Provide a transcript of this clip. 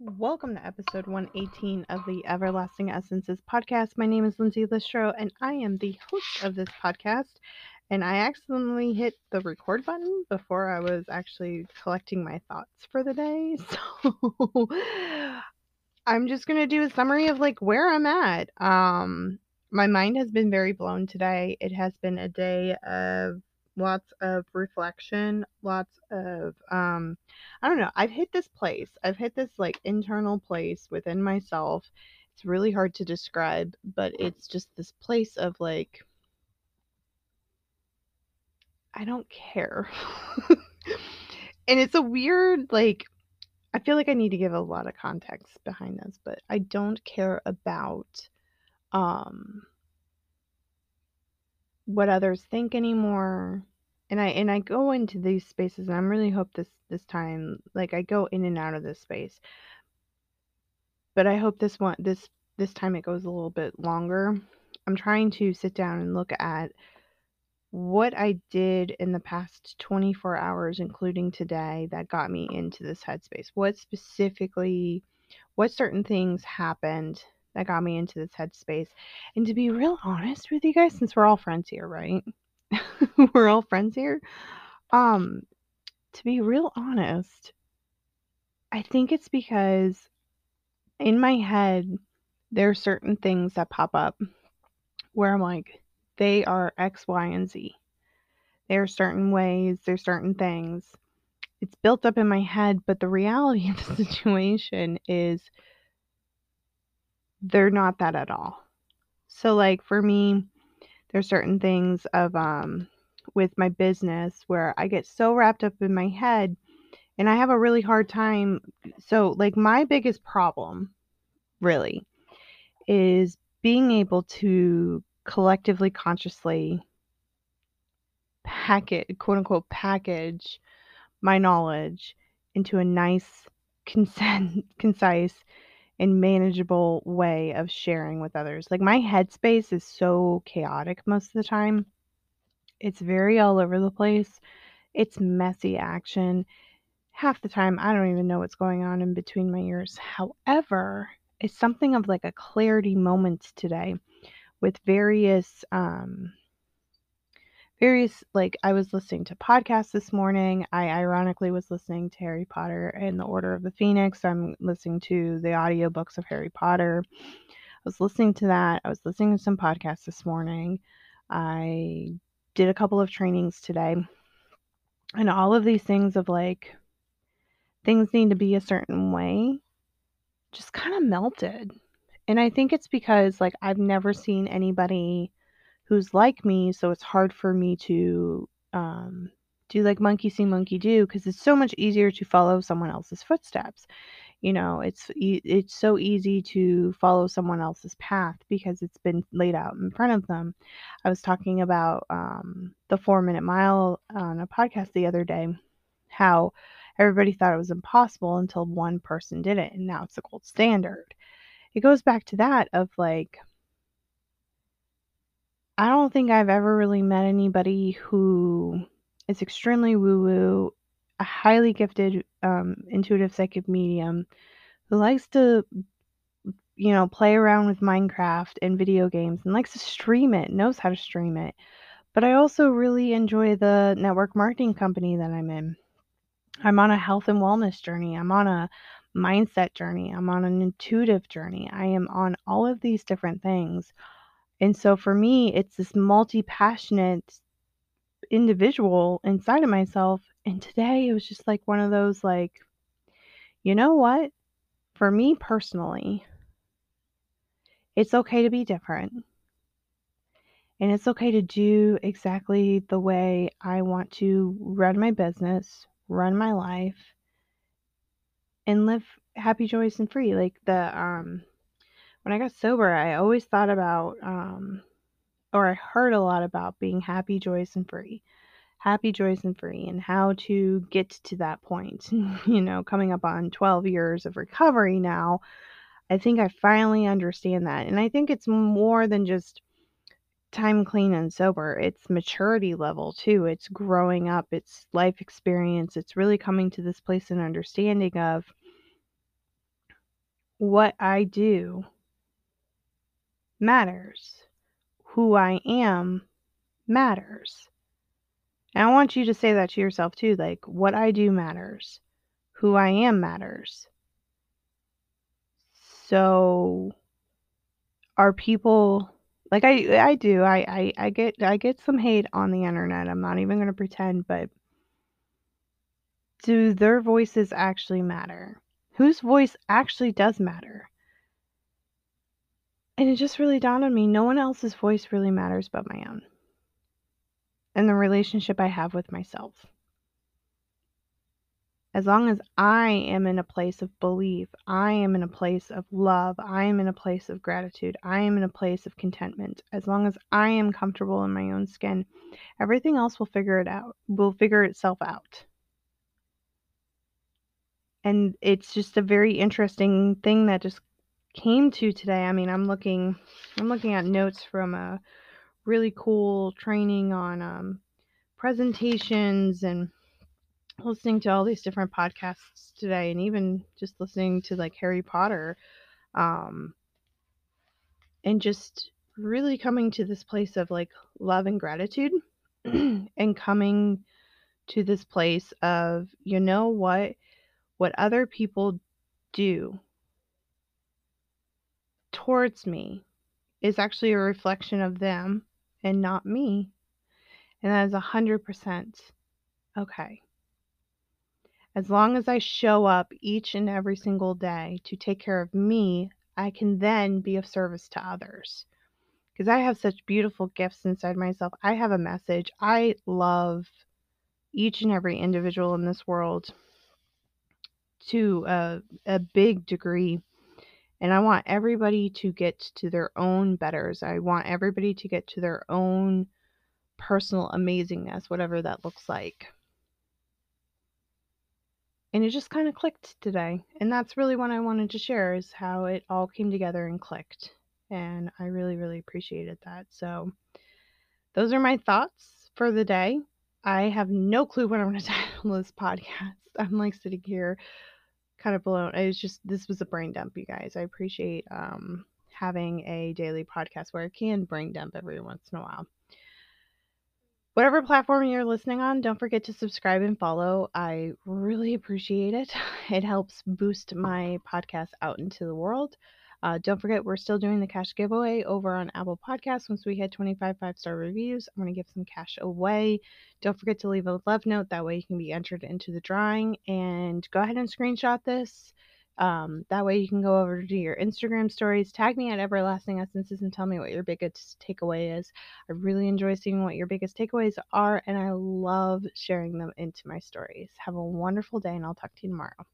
Welcome to episode 118 of the Everlasting Essences podcast. My name is Lindsay Listro, and I am the host of this podcast. And I accidentally hit the record button before I was actually collecting my thoughts for the day. So I'm just going to do a summary of like where I'm at. Um, my mind has been very blown today. It has been a day of lots of reflection, lots of um I don't know, I've hit this place. I've hit this like internal place within myself. It's really hard to describe, but it's just this place of like I don't care. and it's a weird like I feel like I need to give a lot of context behind this, but I don't care about um what others think anymore and i and i go into these spaces and i'm really hope this this time like i go in and out of this space. But i hope this one this this time it goes a little bit longer. I'm trying to sit down and look at what i did in the past 24 hours including today that got me into this headspace. What specifically what certain things happened that got me into this headspace. And to be real honest with you guys, since we're all friends here, right? we're all friends here. Um, to be real honest, I think it's because in my head, there are certain things that pop up where I'm like, they are X, Y, and Z. There are certain ways, there's certain things. It's built up in my head, but the reality of the situation is they're not that at all. So like for me, there's certain things of um with my business where I get so wrapped up in my head and I have a really hard time. So like my biggest problem really is being able to collectively consciously package quote unquote package my knowledge into a nice consent concise and manageable way of sharing with others. Like my headspace is so chaotic most of the time. It's very all over the place. It's messy action. Half the time I don't even know what's going on in between my ears. However, it's something of like a clarity moment today with various um various like I was listening to podcasts this morning. I ironically was listening to Harry Potter and the Order of the Phoenix. I'm listening to the audiobooks of Harry Potter. I was listening to that. I was listening to some podcasts this morning. I did a couple of trainings today. And all of these things of like things need to be a certain way just kind of melted. And I think it's because like I've never seen anybody who's like me, so it's hard for me to um, do like monkey see, monkey do because it's so much easier to follow someone else's footsteps. You know, it's it's so easy to follow someone else's path because it's been laid out in front of them. I was talking about um, the four minute mile on a podcast the other day, how everybody thought it was impossible until one person did it, and now it's the gold standard. It goes back to that of like I don't think I've ever really met anybody who is extremely woo woo, a highly gifted um, intuitive psychic medium who likes to, you know, play around with Minecraft and video games and likes to stream it, knows how to stream it. But I also really enjoy the network marketing company that I'm in. I'm on a health and wellness journey. I'm on a mindset journey. I'm on an intuitive journey. I am on all of these different things and so for me, it's this multi passionate individual inside of myself. And today it was just like one of those, like, you know what? For me personally, it's okay to be different. And it's okay to do exactly the way I want to run my business, run my life, and live happy, joyous, and free. Like the um when I got sober, I always thought about, um, or I heard a lot about being happy, joyous, and free. Happy, joyous, and free, and how to get to that point. you know, coming up on 12 years of recovery now, I think I finally understand that. And I think it's more than just time clean and sober, it's maturity level too. It's growing up, it's life experience. It's really coming to this place and understanding of what I do matters. Who I am matters. And I want you to say that to yourself too. Like, what I do matters. Who I am matters. So, are people like I I do I, I I get I get some hate on the internet. I'm not even gonna pretend, but do their voices actually matter? Whose voice actually does matter? And it just really dawned on me no one else's voice really matters but my own. And the relationship I have with myself. As long as I am in a place of belief, I am in a place of love, I am in a place of gratitude, I am in a place of contentment. As long as I am comfortable in my own skin, everything else will figure it out, will figure itself out. And it's just a very interesting thing that just came to today. I mean, I'm looking I'm looking at notes from a really cool training on um, presentations and listening to all these different podcasts today and even just listening to like Harry Potter um, and just really coming to this place of like love and gratitude and coming to this place of you know what what other people do towards me is actually a reflection of them and not me. And that is 100% okay. As long as I show up each and every single day to take care of me, I can then be of service to others. Because I have such beautiful gifts inside myself. I have a message. I love each and every individual in this world to a, a big degree. And I want everybody to get to their own betters. I want everybody to get to their own personal amazingness, whatever that looks like. And it just kind of clicked today. And that's really what I wanted to share is how it all came together and clicked. And I really, really appreciated that. So those are my thoughts for the day. I have no clue what I'm going to title this podcast. I'm like sitting here kind of blown. It was just this was a brain dump, you guys. I appreciate um, having a daily podcast where I can brain dump every once in a while. Whatever platform you're listening on, don't forget to subscribe and follow. I really appreciate it. It helps boost my podcast out into the world. Uh, don't forget, we're still doing the cash giveaway over on Apple Podcasts. Once we hit 25 five star reviews, I'm going to give some cash away. Don't forget to leave a love note. That way, you can be entered into the drawing. And go ahead and screenshot this. Um, that way, you can go over to your Instagram stories, tag me at Everlasting Essences, and tell me what your biggest takeaway is. I really enjoy seeing what your biggest takeaways are, and I love sharing them into my stories. Have a wonderful day, and I'll talk to you tomorrow.